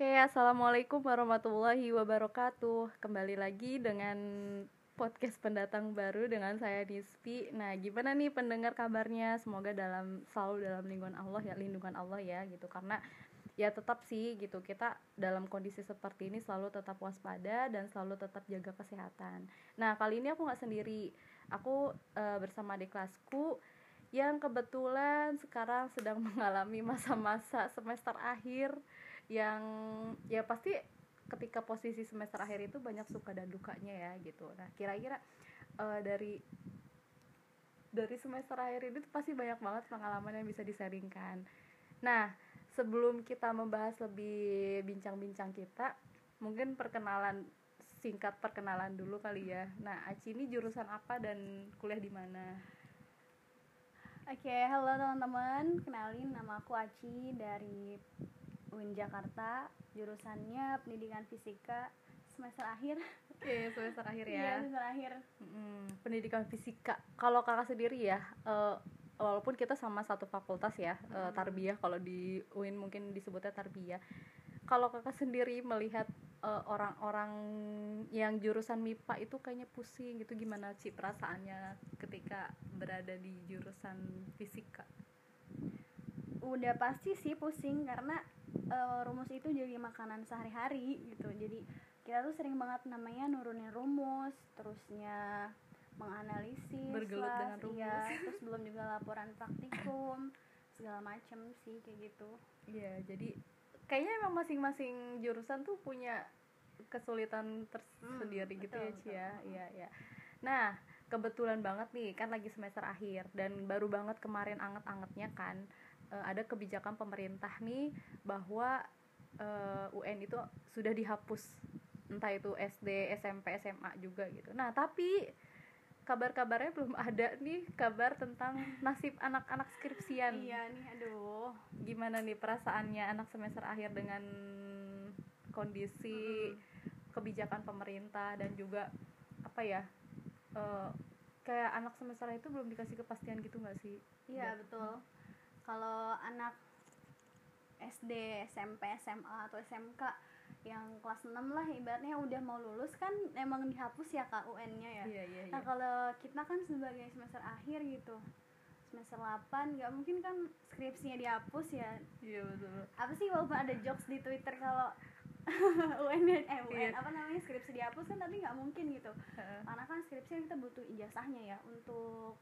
Oke, assalamualaikum warahmatullahi wabarakatuh. Kembali lagi dengan podcast pendatang baru dengan saya Nispi. Nah, gimana nih pendengar kabarnya? Semoga dalam selalu dalam lindungan Allah ya, lindungan Allah ya gitu. Karena ya tetap sih gitu kita dalam kondisi seperti ini selalu tetap waspada dan selalu tetap jaga kesehatan. Nah, kali ini aku nggak sendiri. Aku uh, bersama adik kelasku yang kebetulan sekarang sedang mengalami masa-masa semester akhir yang ya pasti ketika posisi semester akhir itu banyak suka dan dukanya ya gitu. Nah kira-kira uh, dari dari semester akhir itu pasti banyak banget pengalaman yang bisa disaringkan. Nah sebelum kita membahas lebih bincang-bincang kita mungkin perkenalan singkat perkenalan dulu kali ya. Nah Aci ini jurusan apa dan kuliah di mana? Oke, okay, halo teman-teman. Kenalin nama aku Aci dari UIN Jakarta jurusannya pendidikan fisika semester akhir. Oke okay, semester akhir ya. Iya semester akhir. Pendidikan fisika. Kalau kakak sendiri ya uh, walaupun kita sama satu fakultas ya mm uh, tarbiyah kalau di UIN mungkin disebutnya tarbiyah. Kalau kakak sendiri melihat eh, orang-orang uh, yang jurusan MIPA itu kayaknya pusing gitu gimana sih perasaannya ketika berada di jurusan fisika? Udah pasti sih pusing karena uh, rumus itu jadi makanan sehari-hari gitu. Jadi kita tuh sering banget namanya nurunin rumus terusnya menganalisis bergelut lah, dengan rumus. iya, terus belum juga laporan praktikum segala macem sih kayak gitu. Iya jadi kayaknya emang masing-masing jurusan tuh punya kesulitan tersendiri hmm, gitu ya Cia ya. Iya iya. Nah kebetulan banget nih kan lagi semester akhir dan baru banget kemarin anget-angetnya kan uh, ada kebijakan pemerintah nih bahwa uh, eh, UN itu sudah dihapus entah itu SD, SMP, SMA juga gitu. Nah, tapi kabar-kabarnya belum ada nih kabar tentang nasib anak-anak skripsian. Iya nih, aduh. Gimana nih perasaannya anak semester akhir dengan kondisi hmm. kebijakan pemerintah dan juga apa ya? Uh, kayak anak semester itu belum dikasih kepastian gitu nggak sih? Iya, betul kalau anak SD, SMP, SMA atau SMK yang kelas 6 lah ibaratnya udah mau lulus kan emang dihapus ya kak UN-nya ya. Iya, iya, nah, iya. kalau kita kan sebagai semester akhir gitu. Semester 8 nggak mungkin kan skripsinya dihapus ya. Iya betul. Apa sih walaupun ada jokes di Twitter kalau UN eh UN iya. apa namanya skripsi dihapus kan tapi nggak mungkin gitu. Karena kan skripsi kita butuh ijazahnya ya untuk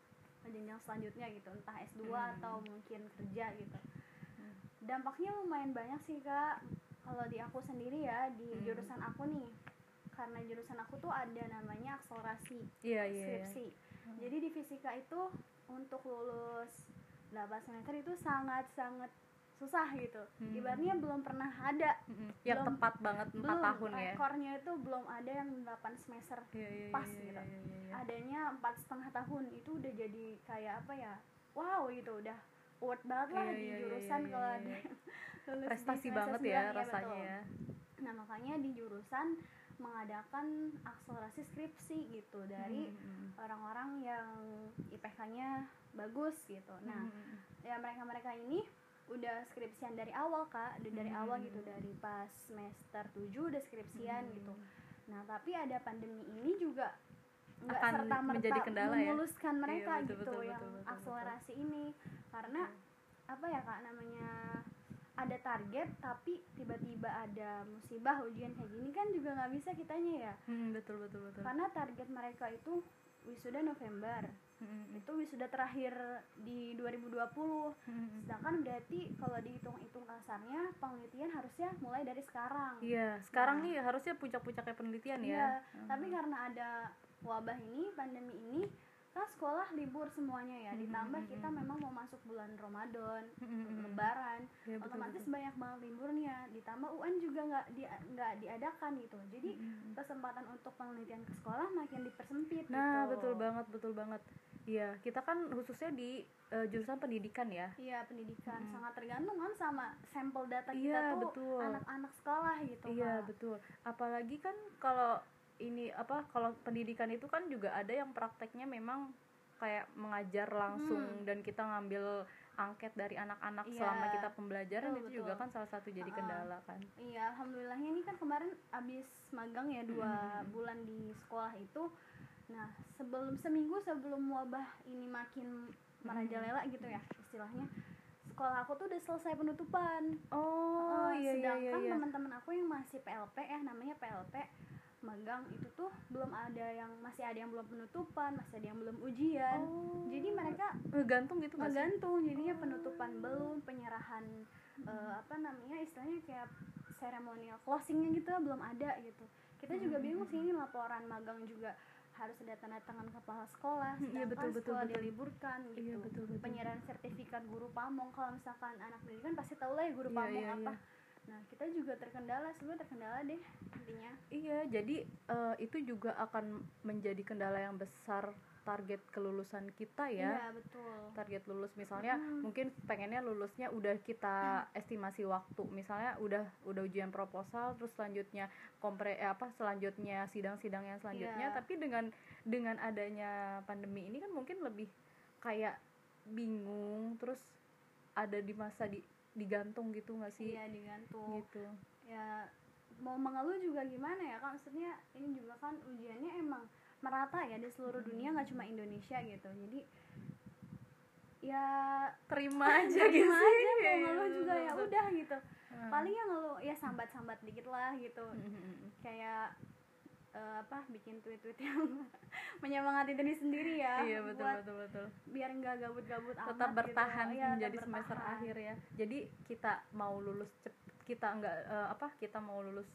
jenjang selanjutnya gitu entah S2 hmm. atau mungkin kerja gitu dampaknya lumayan banyak sih kak kalau di aku sendiri ya di hmm. jurusan aku nih karena jurusan aku tuh ada namanya akselerasi yeah, yeah, skripsi yeah. Hmm. jadi di fisika itu untuk lulus 8 semester itu sangat sangat susah gitu hmm. ibaratnya belum pernah ada hmm. yang belum, tepat banget empat tahun ya ekornya itu belum ada yang 8 semester yeah, yeah, pas yeah, gitu yeah, yeah, yeah. adanya empat setengah tahun itu udah jadi kayak apa ya wow gitu udah worth banget lah yeah, di yeah, jurusan yeah, yeah, kalau yeah, yeah. ada prestasi banget ya rasanya ya nah makanya di jurusan mengadakan akselerasi skripsi gitu dari hmm, hmm. orang-orang hmm. yang IPK-nya bagus gitu nah hmm. ya mereka-mereka ini udah skripsian dari awal kak udah dari hmm. awal gitu dari pas semester 7 udah skripsian hmm. gitu nah tapi ada pandemi ini juga nggak serta merta kendala ya? memuluskan ya? mereka iya, betul, gitu betul, yang betul, betul, akselerasi betul. ini karena hmm. apa ya kak namanya ada target tapi tiba-tiba ada musibah ujian kayak gini kan juga nggak bisa kitanya ya hmm, betul betul betul karena target mereka itu wisuda November hmm. itu wisuda terakhir di 2020 hmm. sedangkan berarti kalau dihitung-hitung kasarnya penelitian harusnya mulai dari sekarang iya sekarang nah, nih harusnya puncak-puncaknya penelitian ya iya, hmm. tapi karena ada wabah ini pandemi ini kan sekolah libur semuanya ya ditambah kita memang mau masuk bulan Ramadan Lebaran ya, betul, otomatis betul. banyak banget liburnya ditambah UN juga nggak di nggak diadakan gitu jadi kesempatan untuk penelitian ke sekolah makin dipersempit nah gitu. betul banget betul banget Iya, kita kan khususnya di uh, jurusan pendidikan ya. Iya, pendidikan hmm. sangat tergantung kan sama sampel data iya, kita tuh anak-anak sekolah gitu. Iya, betul. Apalagi kan kalau ini apa kalau pendidikan itu kan juga ada yang prakteknya memang kayak mengajar langsung hmm. dan kita ngambil angket dari anak-anak Iya. selama kita pembelajaran Betul, itu betul. juga kan salah satu jadi kendala kan Iya, alhamdulillahnya ini kan kemarin abis magang ya dua Mm-mm. bulan di sekolah itu. Nah, sebelum seminggu sebelum wabah ini makin merajalela gitu ya istilahnya, sekolah aku tuh udah selesai penutupan. oh Eh, iya iya iya sedangkan iya teman-teman aku yang masih PLP ya namanya PLP magang itu tuh belum ada yang masih ada yang belum penutupan, masih ada yang belum ujian. Oh. Jadi mereka ngegantung gitu tergantung jadinya penutupan belum penyerahan eh, apa namanya istilahnya kayak seremonial closingnya gitu belum ada gitu kita juga bingung sih ini laporan magang juga harus ada tanda tangan kepala sekolah Hmm, iya, betul, betul, sekolah betul. diliburkan gitu Iya, betul, betul. penyerahan sertifikat guru pamong kalau misalkan anak pendidikan pasti tahu lah ya guru Iya, pamong iya, apa iya. Nah kita juga terkendala sebenarnya terkendala deh intinya Iya, jadi eh, itu juga akan menjadi kendala yang besar target kelulusan kita ya. iya betul Target lulus misalnya Hmm. mungkin pengennya lulusnya udah kita estimasi waktu. Misalnya udah udah ujian proposal terus selanjutnya kompre eh, apa selanjutnya sidang-sidang yang selanjutnya, Iya. tapi dengan dengan adanya pandemi ini kan mungkin lebih kayak bingung terus ada di masa di digantung gitu nggak sih? iya digantung Gitu. ya mau mengeluh juga gimana ya kan maksudnya ini juga kan ujiannya emang merata ya di seluruh dunia nggak cuma Indonesia gitu jadi ya Terima aja gitu terima sih. aja mau ngeluh juga ya udah gitu Hmm. paling yang ngeluh ya sambat-sambat dikit lah gitu Hmm. kayak eh, apa bikin tweet-tweet yang menyemangati diri sendiri ya iya betul buat betul betul biar nggak gabut-gabut amat tetap gitu. bertahan Iya, menjadi semester bertahan. akhir ya jadi kita mau lulus cep kita nggak eh, apa kita mau lulus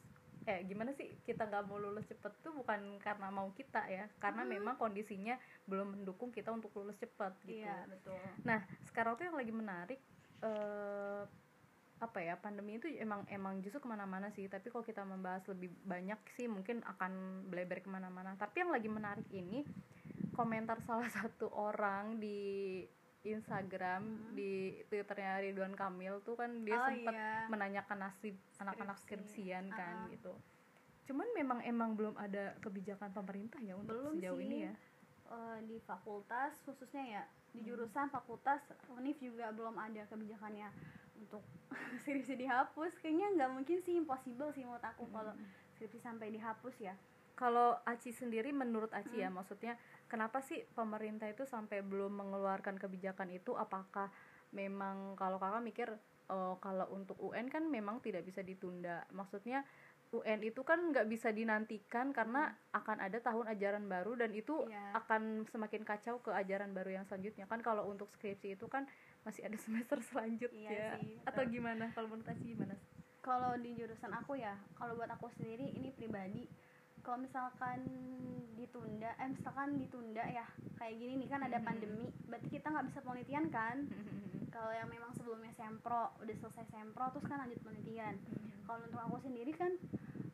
eh gimana sih kita nggak mau lulus cepet tuh bukan karena mau kita ya karena Hmm. memang kondisinya belum mendukung kita untuk lulus cepet gitu iya betul nah sekarang tuh yang lagi menarik eh apa ya pandemi itu emang emang justru ke mana-mana sih tapi kalau kita membahas lebih banyak sih mungkin akan beleber ke mana-mana tapi yang lagi menarik ini komentar salah satu orang di Instagram Hmm. di twitternya Ridwan Kamil tuh kan dia Oh, sempat iya. menanyakan nasib anak-anak Skripsi. skripsian kan Ah. gitu cuman memang emang belum ada kebijakan pemerintah ya untuk Belum sejauh sih. ini ya eh, di fakultas khususnya ya di Hmm. jurusan fakultas univ juga belum ada kebijakannya untuk skripsi dihapus kayaknya nggak mungkin sih impossible sih menurut aku kalau Hmm. skripsi sampai dihapus ya Kalau Aci sendiri menurut Aci Hmm. ya maksudnya kenapa sih pemerintah itu sampai belum mengeluarkan kebijakan itu apakah memang kalau kakak mikir oh, kalau untuk UN kan memang tidak bisa ditunda maksudnya UN itu kan nggak bisa dinantikan karena akan ada tahun ajaran baru dan itu. Iya. akan semakin kacau ke ajaran baru yang selanjutnya kan kalau untuk skripsi itu kan masih ada semester selanjutnya. Iya sih, atau gimana? Kalau menurut Aci gimana? Kalau di jurusan aku ya kalau buat aku sendiri ini pribadi. Kalau misalkan ditunda eh misalkan ditunda ya kayak gini nih kan ada Mhm. pandemi berarti kita nggak bisa penelitian kan? Kalau yang memang sebelumnya sempro udah selesai sempro terus kan lanjut penelitian. Kalau untuk aku sendiri kan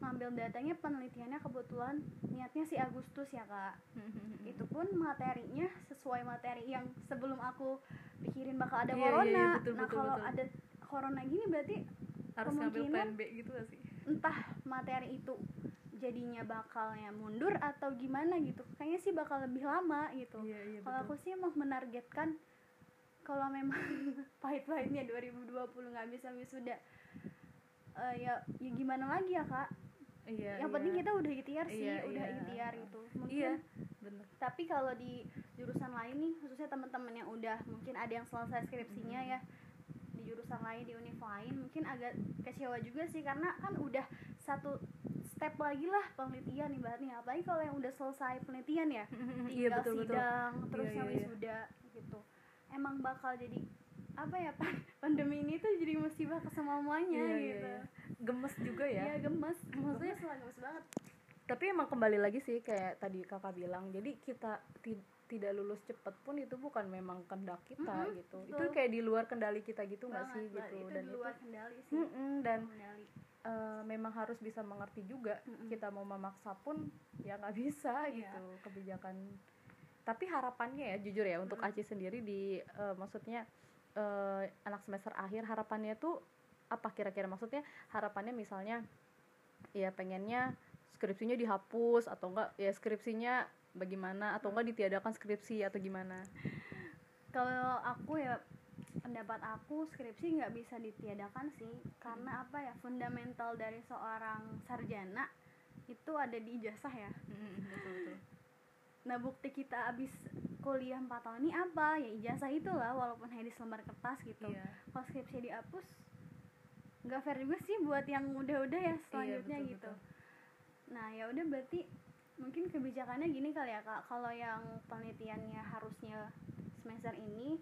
ngambil datanya penelitiannya kebetulan niatnya si Agustus ya kak. Itu pun materinya sesuai materi yang sebelum aku pikirin bakal ada Iya, iya, corona. iya, betul, nah kalau ada corona gini berarti harus ngambil plan B gitu gak sih? entah materi itu jadinya bakalnya mundur atau gimana gitu. Kayaknya sih bakal lebih lama gitu. Iya iya kalau aku sih emang menargetkan kalau memang pahit-pahitnya 2020 nggak bisa wisuda eh, ya ya gimana lagi ya kak iya yang iya. penting kita udah ikhtiar sih Iya, udah iya. ikhtiar gitu mungkin iya bener tapi kalau di jurusan lain nih khususnya teman-teman yang udah mungkin ada yang selesai skripsinya ya di jurusan lain di univ lain mungkin agak kecewa juga sih karena kan udah satu step lagi lah penelitian ibaratnya apalagi kalau yang udah selesai penelitian ya iya tinggal betul betul sidang terus Iya, iya, iya. wisuda gitu emang bakal jadi apa ya pandemi ini tuh jadi musibah ke semuanya Iya, iya, gitu iya. gemes juga ya Iya, gemes Maksudnya- gemes gemes banget tapi emang kembali lagi sih kayak tadi kakak bilang jadi kita ti- tidak lulus cepet pun itu bukan memang kehendak kita Mm-mm, gitu itu betul. kayak di luar kendali kita gitu nggak sih gitu itu dan di itu luar kendali sih Mm-mm, dan kendali eh, memang harus bisa mengerti juga Mm-mm. kita mau memaksa pun ya nggak bisa Iya. gitu kebijakan tapi harapannya ya jujur ya untuk Mm-mm. Aci sendiri di eh, maksudnya eh, anak semester akhir harapannya tuh apa kira-kira? Maksudnya harapannya misalnya ya pengennya skripsinya dihapus atau enggak? Ya skripsinya bagaimana? Atau enggak ditiadakan skripsi atau gimana? Kalau aku ya pendapat aku skripsi nggak bisa ditiadakan sih. Karena apa ya? Fundamental dari seorang sarjana itu ada di ijazah ya. Mm, betul betul. Nah bukti kita abis kuliah 4 tahun ini apa? Ya ijazah itulah walaupun hanya di selembar kertas gitu. Iya. Kalau skripsi dihapus nggak fair juga sih buat yang udah-udah ya selanjutnya betul, gitu. Betul. nah ya udah berarti mungkin kebijakannya gini kali ya kak. Kalau yang penelitiannya harusnya semester ini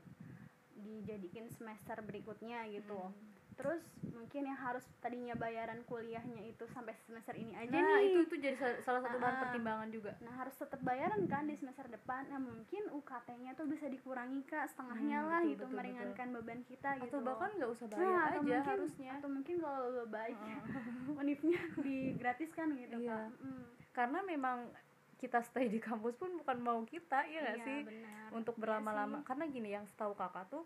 dijadikan semester berikutnya gitu. Hmm. Terus mungkin yang harus tadinya bayaran kuliahnya itu sampai semester ini aja nah nih itu itu jadi sa- salah satu bahan Ah, ah. pertimbangan juga Nah harus tetap bayaran kan di semester depan. Nah mungkin UKT-nya tuh bisa dikurangi kak setengahnya Hmm, lah betul, gitu betul, meringankan beban kita gitu. atau bahkan nggak usah bayar Nah, aja mungkin, harusnya Atau mungkin kalau lo baik Heeh. univnya digratiskan gitu Iya. kak. Mm. karena memang kita stay di kampus pun bukan mau kita ya nggak Iya, sih benar. untuk Iya berlama-lama sih. karena gini yang setahu kakak tuh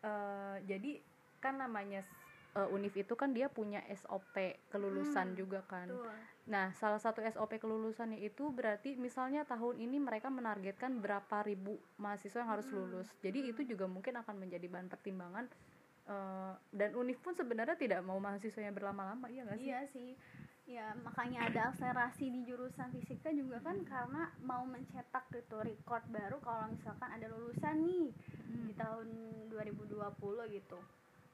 eh, jadi kan namanya eh, univ itu kan dia punya SOP kelulusan Hmm, juga kan Betul. nah salah satu SOP kelulusannya itu berarti misalnya tahun ini mereka menargetkan berapa ribu mahasiswa yang harus Hmm, lulus jadi itu juga mungkin akan menjadi bahan pertimbangan eh, dan univ pun sebenarnya tidak mau mahasiswanya berlama-lama iya nggak sih Iya sih. Ya makanya ada akselerasi di jurusan fisika juga kan Hmm. karena mau mencetak gitu record baru kalau misalkan ada lulusan nih Hmm. di tahun 2020 gitu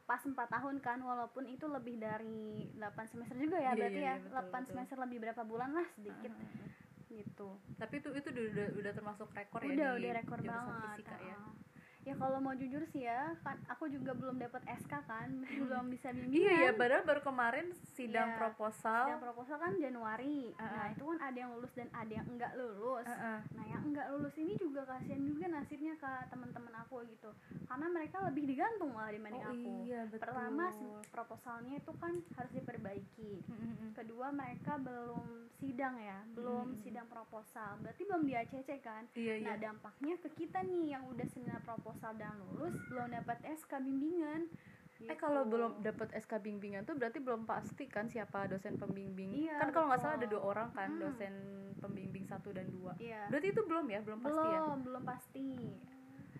pas 4 tahun kan walaupun itu lebih dari 8 semester juga ya berarti iya, ya iya, betul, 8 betul. semester lebih berapa bulan lah sedikit Heeh. gitu tapi itu itu udah udah, termasuk rekor ya udah di udah rekor banget fisika ya Heeh. ya kalau mau jujur sih ya kan aku juga belum dapat SK kan belum bisa iya bimbingan ya padahal baru kemarin sidang Iya, proposal. Sidang proposal kan Januari. Nah Heeh. itu kan ada yang lulus dan ada yang enggak lulus. Heeh. Nah yang enggak lulus ini juga kasihan juga nasibnya ke teman-teman aku gitu. Karena mereka lebih digantung malah dibanding oh aku. iya betul. Pertama proposalnya itu kan harus diperbaiki. Mm-mm. Kedua mereka belum sidang ya Belum Mm-mm. sidang proposal. Berarti belum di ACC kan? Iya iya. Nah dampaknya ke kita nih yang udah sidang proposal dan lulus Belum dapat SK bimbingan Eh Gitu. kalau belum dapat SK bimbingan tuh berarti belum pasti kan siapa dosen pembimbing. Iya, kan kalau nggak salah ada dua orang kan Hmm. dosen pembimbing satu dan dua. Iya Berarti itu belum ya, belum pasti ya. Belum, belum pasti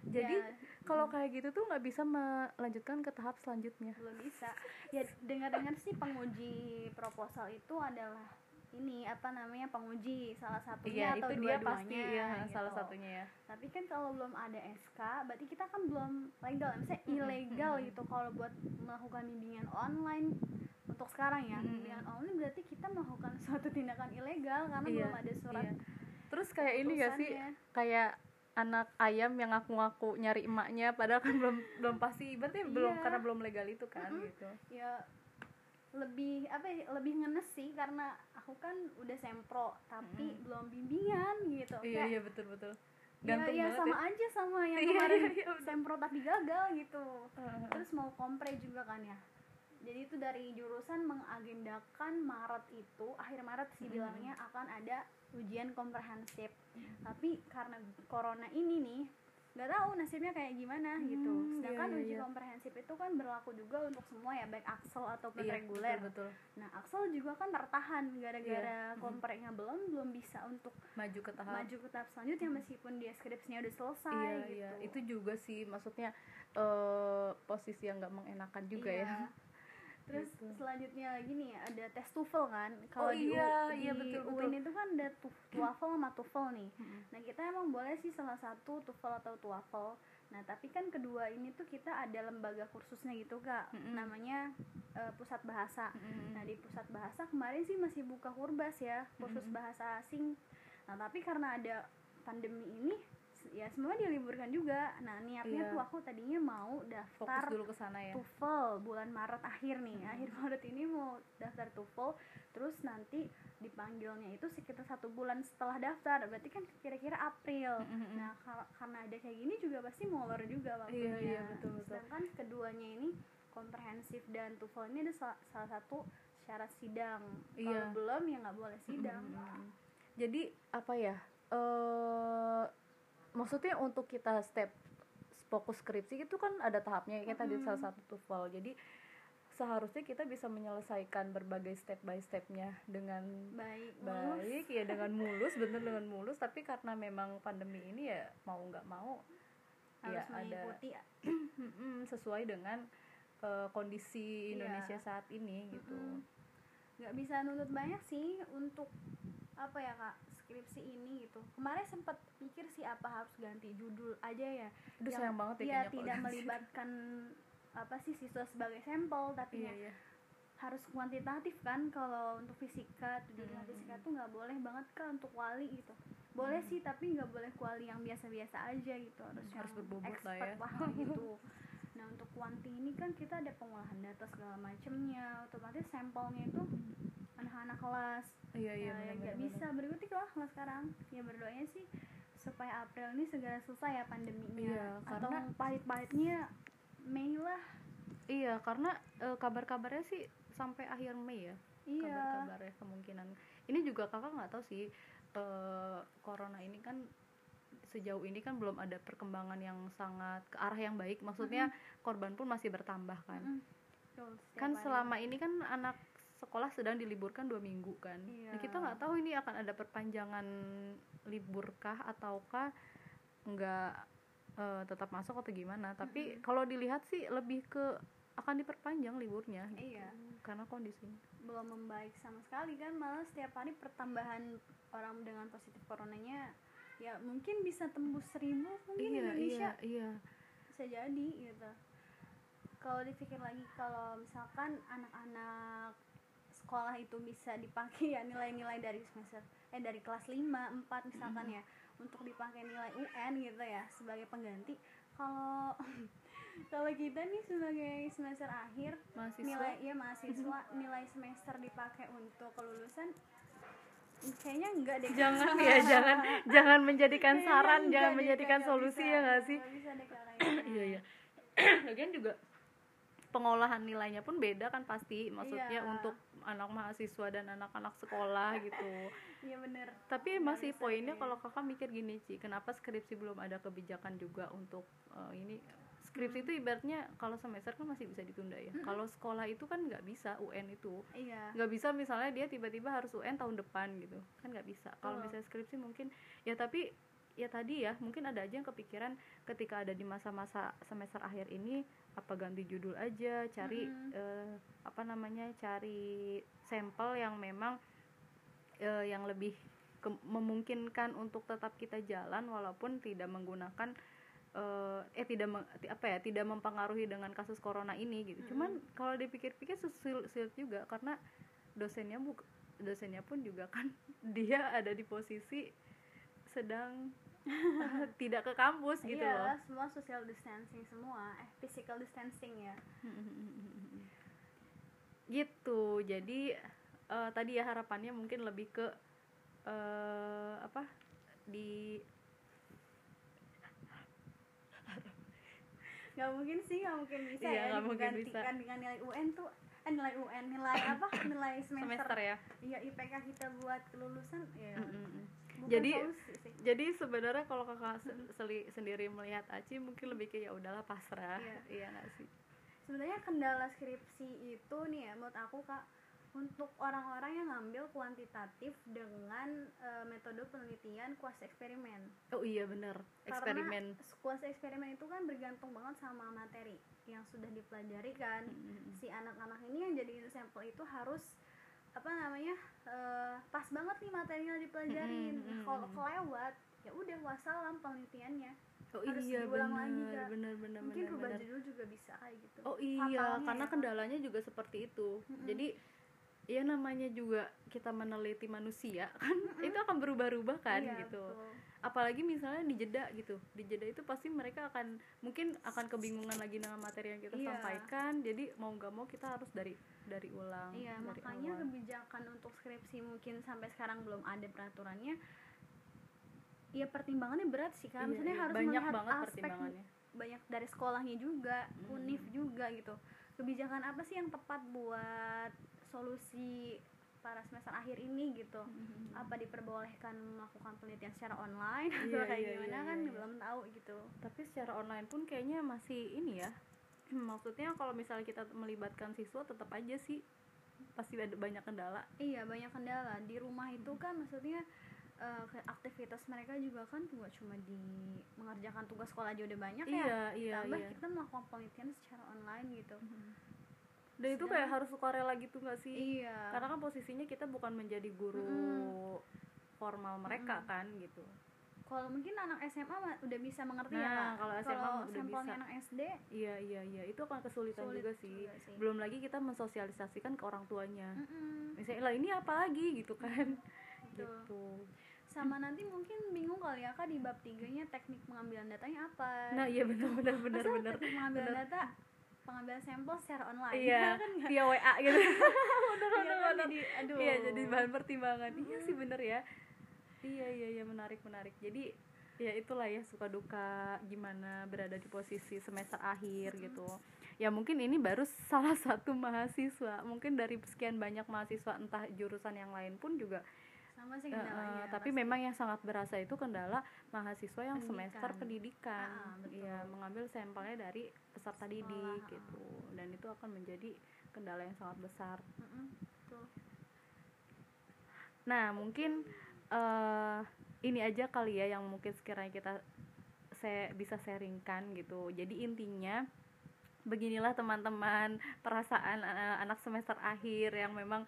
Jadi Ya, kalau kayak gitu tuh nggak bisa melanjutkan ke tahap selanjutnya. belum bisa ya dengar-dengar sih penguji proposal itu adalah ini apa namanya penguji salah satunya Iya atau itu dia dua-duanya pasti ya gitu. salah satunya ya. tapi kan kalau belum ada SK berarti kita kan belum legal misalnya ilegal gitu kalau buat melakukan bimbingan online untuk sekarang ya Mm-mm. bimbingan online berarti kita melakukan suatu tindakan ilegal karena Iya, belum ada surat iya. Terus kayak ini gak sih kayak anak ayam yang ngaku-ngaku nyari emaknya padahal kan belum belum pasti berarti belum Iya. karena belum legal itu kan Mm-mm. gitu. ya lebih apa ya, lebih ngenes sih karena aku kan udah sempro tapi Mm-mm. belum bimbingan gitu Iya Kayak, iya betul betul. ya, Gantung ya banget sama ya. aja sama yang Iya, kemarin iya, iya, sempro tapi gagal gitu Heeh. terus mau kompre juga kan ya jadi itu dari jurusan mengagendakan Maret itu akhir Maret sih Mm-mm. bilangnya akan ada ujian komprehensif Mm. tapi karena corona ini nih nggak tahu nasibnya kayak gimana gitu Hmm, sedangkan iya, iya, uji iya. komprehensif itu kan berlaku juga untuk semua ya baik Axel ataupun Iya, reguler betul, betul. nah Axel juga kan tertahan gara-gara Iya, mm. komprehnya belum belum bisa untuk Maju ke tahap maju ke tahap selanjutnya meskipun dia skripsinya udah selesai iya gitu iya itu juga sih maksudnya eh posisi yang nggak mengenakan juga ya Iya. Terus Gitu. selanjutnya lagi nih ada tes TOEFL kan. Kalau di, iya, U- iya, di betul, UIN itu kan ada TOEFL sama TOEFL nih. Nah, kita emang boleh sih salah satu TOEFL atau TOEFL. Nah, tapi kan kedua ini tuh kita ada lembaga kursusnya gitu, Kak. Namanya eh, Pusat Bahasa. Nah, di Pusat Bahasa kemarin sih masih buka kurbas ya, kursus bahasa asing. Nah, tapi karena ada pandemi ini ya semua diliburkan juga. Nah, niatnya Iya. tuh aku tadinya mau fokus daftar dulu ke sana ya TOEFL bulan Maret akhir nih Hmm. akhir Maret ini mau daftar TOEFL terus nanti dipanggilnya itu sekitar satu bulan setelah daftar berarti kan kira-kira April Mm-mm. nah kar- karena ada kayak gini juga pasti molor juga waktunya Iya, iya, betul, betul. sedangkan keduanya ini komprehensif dan TOEFL ini ada salah, salah satu syarat sidang Iya. kalau belum ya nggak boleh sidang Mm-mm. jadi apa ya eh maksudnya untuk kita step fokus skripsi itu kan ada tahapnya ya tadi Mm-mm. salah satu TOEFL jadi seharusnya kita bisa menyelesaikan berbagai step by stepnya dengan baik mulus. baik ya dengan mulus bener dengan mulus tapi karena memang pandemi ini ya mau nggak mau harus ya, mengikuti Mm-mm, sesuai dengan uh, kondisi Iya. Indonesia saat ini gitu nggak bisa nuntut banyak sih untuk apa ya kak skripsi ini gitu. Kemarin sempat pikir sih apa harus ganti judul aja ya. Aduh Yang- sayang banget ya kalau tidak melibatkan apa sih siswa sebagai sampel tapi iya ya iya. harus kuantitatif kan. Kalau untuk fisika judul Hmm. fisika tuh nggak boleh banget kan untuk kuali gitu. Boleh Hmm. sih tapi nggak boleh kuali yang biasa-biasa aja gitu. Harus Hmm, yang harus berbobot lah ya. gitu. Nah untuk kuanti ini kan kita ada pengolahan data segala macemnya. Otomatis sampelnya itu anak-anak kelas iya iya Nah, ya nggak bisa berikuti lah kelas sekarang ya berdoanya sih supaya April ini segera selesai ya pandeminya Iya, atau pahit-pahitnya Mei lah Iya, karena eh, kabar-kabarnya sih sampai akhir Mei ya. iya Kabar-kabarnya kemungkinan. Ini juga kakak nggak tahu sih eh, corona ini kan sejauh ini kan belum ada perkembangan yang sangat ke arah yang baik. Maksudnya korban pun masih bertambah kan. Mm-mm. Betul, setiap Kan hari. selama ini kan anak sekolah sedang diliburkan dua minggu kan. Iya. Nah, kita nggak tahu ini akan ada perpanjangan liburkah ataukah nggak eh, tetap masuk atau gimana. Tapi kalau dilihat sih lebih ke akan diperpanjang liburnya gitu. Iya. karena kondisi belum membaik sama sekali kan malah setiap hari pertambahan orang dengan positif coronanya ya mungkin bisa tembus seribu mungkin iya Indonesia iya iya bisa jadi gitu kalau dipikir lagi kalau misalkan anak-anak sekolah itu bisa dipakai ya nilai-nilai dari semester eh dari kelas 5, 4 misalkan ya untuk dipakai nilai UN gitu ya sebagai pengganti. Kalau kalau kita nih sebagai semester akhir mahasiswa? nilai ya mahasiswa nilai semester dipakai untuk kelulusan kayaknya enggak deh. Jangan ya jangan jangan menjadikan saran jangan menjadikan solusi bisa. ya nggak sih? iya iya. Lagian juga pengolahan nilainya pun beda kan pasti. Maksudnya Iya. untuk anak mahasiswa dan anak-anak sekolah gitu. Iya bener. Tapi Nggak masih poinnya deh. kalau kakak mikir gini Ci kenapa skripsi belum ada kebijakan juga untuk eh, ini? Skripsi itu ibaratnya kalau semester kan masih bisa ditunda ya. Kalau sekolah itu kan nggak bisa UN itu. Iya. Nggak bisa misalnya dia tiba-tiba harus UN tahun depan gitu. Kan nggak bisa. Kalau Betul. misalnya skripsi mungkin ya tapi ya tadi ya mungkin ada aja yang kepikiran ketika ada di masa-masa semester akhir ini apa ganti judul aja cari Mm-mm. eh, apa namanya cari sampel yang memang eh, yang lebih ke- memungkinkan untuk tetap kita jalan walaupun tidak menggunakan eh, eh tidak meng- apa ya tidak mempengaruhi dengan kasus corona ini gitu cuman kalau dipikir-pikir sulit juga karena dosennya bu dosennya pun juga kan dia ada di posisi sedang tidak ke kampus gitu iya loh. semua social distancing semua. Eh physical distancing ya. Gitu. Jadi eh, tadi ya harapannya mungkin lebih ke eh, apa? Di nggak mungkin sih nggak mungkin bisa Iya, ya digantikan dengan nilai UN tuh eh nilai UN nilai apa? Nilai semester, semester ya. Iya IPK kita buat kelulusan ya. Mm-mm. bukan Jadi, jadi sebenarnya kalau kakak se- seli- sendiri melihat Aci mungkin lebih kayak ya udahlah pasrah. Iya. iya nggak sih? Sebenarnya kendala skripsi itu nih ya menurut aku kak untuk orang-orang yang ngambil kuantitatif dengan eh, metode penelitian kuas eksperimen oh iya bener eksperimen karena kuas eksperimen itu kan bergantung banget sama materi yang sudah dipelajari kan Mm-mm. si anak-anak ini yang jadi sampel itu harus apa namanya eh, pas banget nih materinya dipelajarin Nah, kalau mm-mm. kelewat ya udah wassalam penelitiannya oh harus iya Kak. bener bener mungkin bener, rubah bener. judul juga bisa kayak gitu Oh iya, Fatalnya karena ya, kendalanya juga seperti itu. Mm-mm. Jadi ya namanya juga kita meneliti manusia kan itu akan berubah-ubah kan Iya, gitu. betul. Apalagi misalnya di jeda gitu. Di jeda itu pasti mereka akan mungkin akan kebingungan lagi dengan materi yang kita Iya. sampaikan. Jadi mau nggak mau kita harus dari dari ulang. Iya, dari makanya awal. kebijakan untuk skripsi mungkin sampai sekarang belum ada peraturannya. Iya pertimbangannya berat sih kan. Iya, Maksudnya iya, harus banyak melihat banget aspek pertimbangannya. banyak dari sekolahnya juga, Mm. univ juga gitu. Kebijakan apa sih yang tepat buat solusi para semester akhir ini gitu? Mm-mm. Apa diperbolehkan melakukan penelitian secara online atau Iya, kayak iya, gimana iya, kan iya. belum tahu gitu. Tapi secara online pun kayaknya masih ini ya. Maksudnya kalau misalnya kita melibatkan siswa tetap aja sih pasti ada banyak kendala. Iya banyak kendala di rumah itu kan maksudnya uh, aktivitas mereka juga kan nggak cuma di mengerjakan tugas sekolah aja udah banyak iya, ya iya, tambah iya. kita melakukan penelitian secara online gitu dan itu kayak harus sukarela gitu nggak sih iya karena kan posisinya kita bukan menjadi guru Mm-mm. formal mereka Mm-mm. kan gitu kalau mungkin anak SMA udah bisa mengerti Nah, ya kalau SMA mah udah bisa. anak SD iya iya iya itu akan kesulitan Sulit juga sih juga sih. belum lagi kita mensosialisasikan ke orang tuanya Mm-mm. misalnya lah ini apa lagi gitu kan Betul. gitu sama nanti mungkin bingung kali ya kak di bab tiganya teknik pengambilan datanya apa nah iya benar benar benar benar teknik pengambilan benar. data pengambilan sampel secara online. Iya kan via WA gitu. Bener Iya bener kan, bener. jadi aduh. Iya jadi bahan pertimbangan. Iya sih bener ya. Iya iya iya menarik menarik. Jadi ya itulah ya suka duka gimana berada di posisi semester akhir gitu. Ya mungkin ini baru salah satu mahasiswa. Mungkin dari sekian banyak mahasiswa entah jurusan yang lain pun juga sih kendalanya eh, tapi memang yang sangat berasa itu kendala mahasiswa yang Pendidikan. semester pendidikan Ah, ya mengambil sampelnya dari peserta didik Sekolah, ah. gitu dan itu akan menjadi kendala yang sangat besar betul. Nah, mungkin eh ini aja kali ya yang mungkin sekiranya kita saya bisa sharingkan gitu. Jadi intinya beginilah teman-teman perasaan eh, anak semester akhir yang memang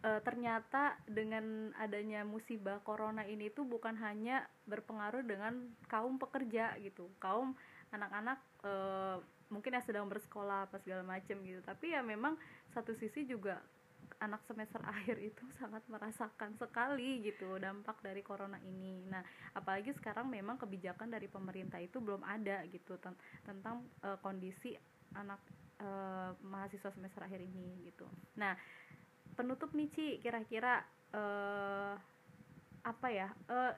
eh, ternyata dengan adanya musibah corona ini tuh bukan hanya berpengaruh dengan kaum pekerja gitu, kaum anak-anak eh, mungkin yang sedang bersekolah apa segala macam gitu. Tapi ya memang satu sisi juga anak semester akhir itu sangat merasakan sekali gitu dampak dari corona ini. Nah, apalagi sekarang memang kebijakan dari pemerintah itu belum ada gitu ten- tentang eh, kondisi anak eh, mahasiswa semester akhir ini gitu. Nah, penutup nih Ci, kira-kira eh apa ya? eh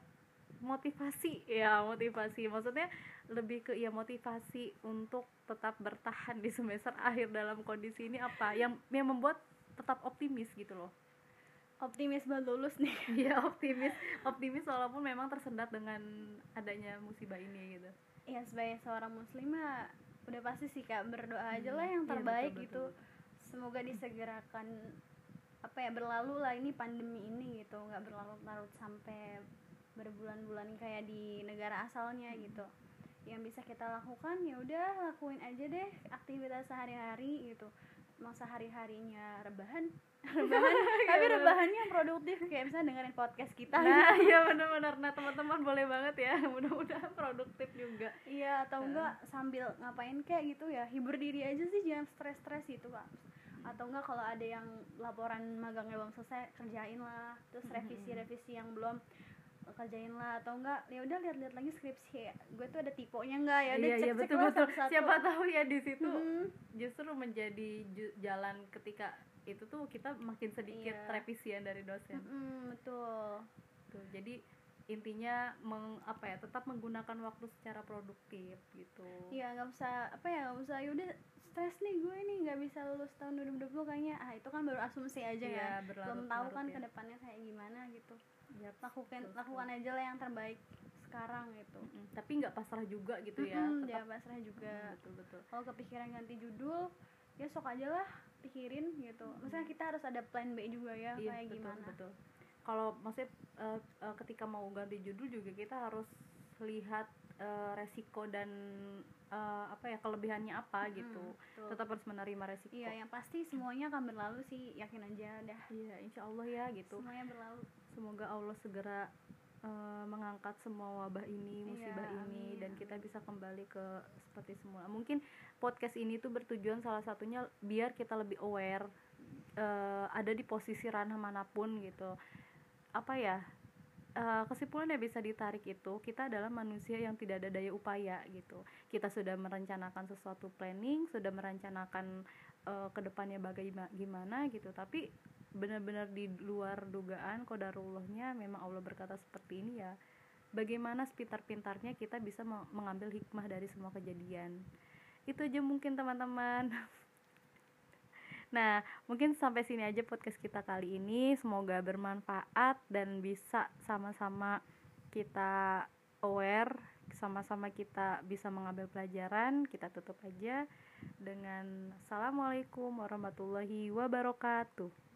motivasi ya, motivasi. Maksudnya lebih ke ya motivasi untuk tetap bertahan di semester akhir dalam kondisi ini apa yang yang membuat tetap optimis gitu loh. optimis buat lulus nih Iya optimis, optimis walaupun memang tersendat dengan adanya musibah ini gitu. ya sebagai seorang muslimah udah pasti sih kak berdoa aja lah Hmm, yang iya, terbaik betul, gitu betul, semoga disegerakan apa ya berlalu lah ini pandemi ini gitu nggak berlarut-larut sampai berbulan-bulan kayak di negara asalnya Hmm. gitu yang bisa kita lakukan ya udah lakuin aja deh aktivitas sehari-hari gitu emang sehari harinya rebahan rebahan tapi bener. rebahannya yang produktif kayak misalnya dengerin podcast kita Nah, iya benar-benar. Nah, teman-teman boleh banget ya. Mudah-mudahan produktif juga. Iya atau enggak sambil ngapain kayak gitu ya hibur diri aja sih jangan stres-stres gitu kak atau enggak kalau ada yang laporan magangnya belum selesai kerjain lah terus revisi-revisi yang belum kerjain lah atau enggak ya udah lihat-lihat lagi skripsi ya gue tuh ada tipenya enggak ya udah iya, iya cek-cek betul lah betul. satu-satu. Siapa tahu ya di situ Hmm. justru menjadi ju- jalan ketika itu tuh kita makin sedikit Iya. revisian dari dosen. Mm-mm, betul Tuh, jadi intinya meng, apa ya tetap menggunakan waktu secara produktif gitu. Iya nggak usah apa ya nggak usah yaudah stres nih gue nih nggak bisa lulus tahun 2020 kayaknya. Ah itu kan baru asumsi aja Iya, kan. belum tahu kan ya. ke depannya kayak gimana gitu. Yap, lakukan betul lakukan aja lah yang terbaik sekarang gitu. Mm, tapi nggak pasrah juga gitu ya. Mm-mm, tetap. jangan pasrah juga. Mm, betul betul. kalau kepikiran ganti judul ya sok aja lah pikirin gitu. Maksudnya kita harus ada plan B juga ya Iya, kayak betul, gimana. betul. Kalau maksudnya eh, eh, ketika mau ganti judul juga kita harus lihat eh, resiko dan eh, apa ya kelebihannya apa Mm-mm, gitu. betul. Tetap harus menerima resiko. iya yang pasti semuanya akan berlalu sih yakin aja dah Iya, insya Allah ya gitu. semuanya berlalu Semoga Allah segera eh, mengangkat semua wabah ini, musibah Iya, ini, amin. dan kita bisa kembali ke seperti semula. Mungkin podcast ini tuh bertujuan salah satunya biar kita lebih aware, eh, ada di posisi ranah mana pun gitu. Apa ya? Eh, kesimpulan yang bisa ditarik itu kita adalah manusia yang tidak ada daya upaya gitu. Kita sudah merencanakan sesuatu planning, sudah merencanakan eh, ke depannya bagaimana gimana gitu, tapi benar-benar di luar dugaan kodarullahnya memang Allah berkata seperti ini ya bagaimana sepintar-pintarnya kita bisa me- mengambil hikmah dari semua kejadian. Itu aja mungkin teman-teman nah mungkin sampai sini aja podcast kita kali ini. Semoga bermanfaat dan bisa sama-sama kita aware sama-sama kita bisa mengambil pelajaran. Kita tutup aja dengan assalamualaikum warahmatullahi wabarakatuh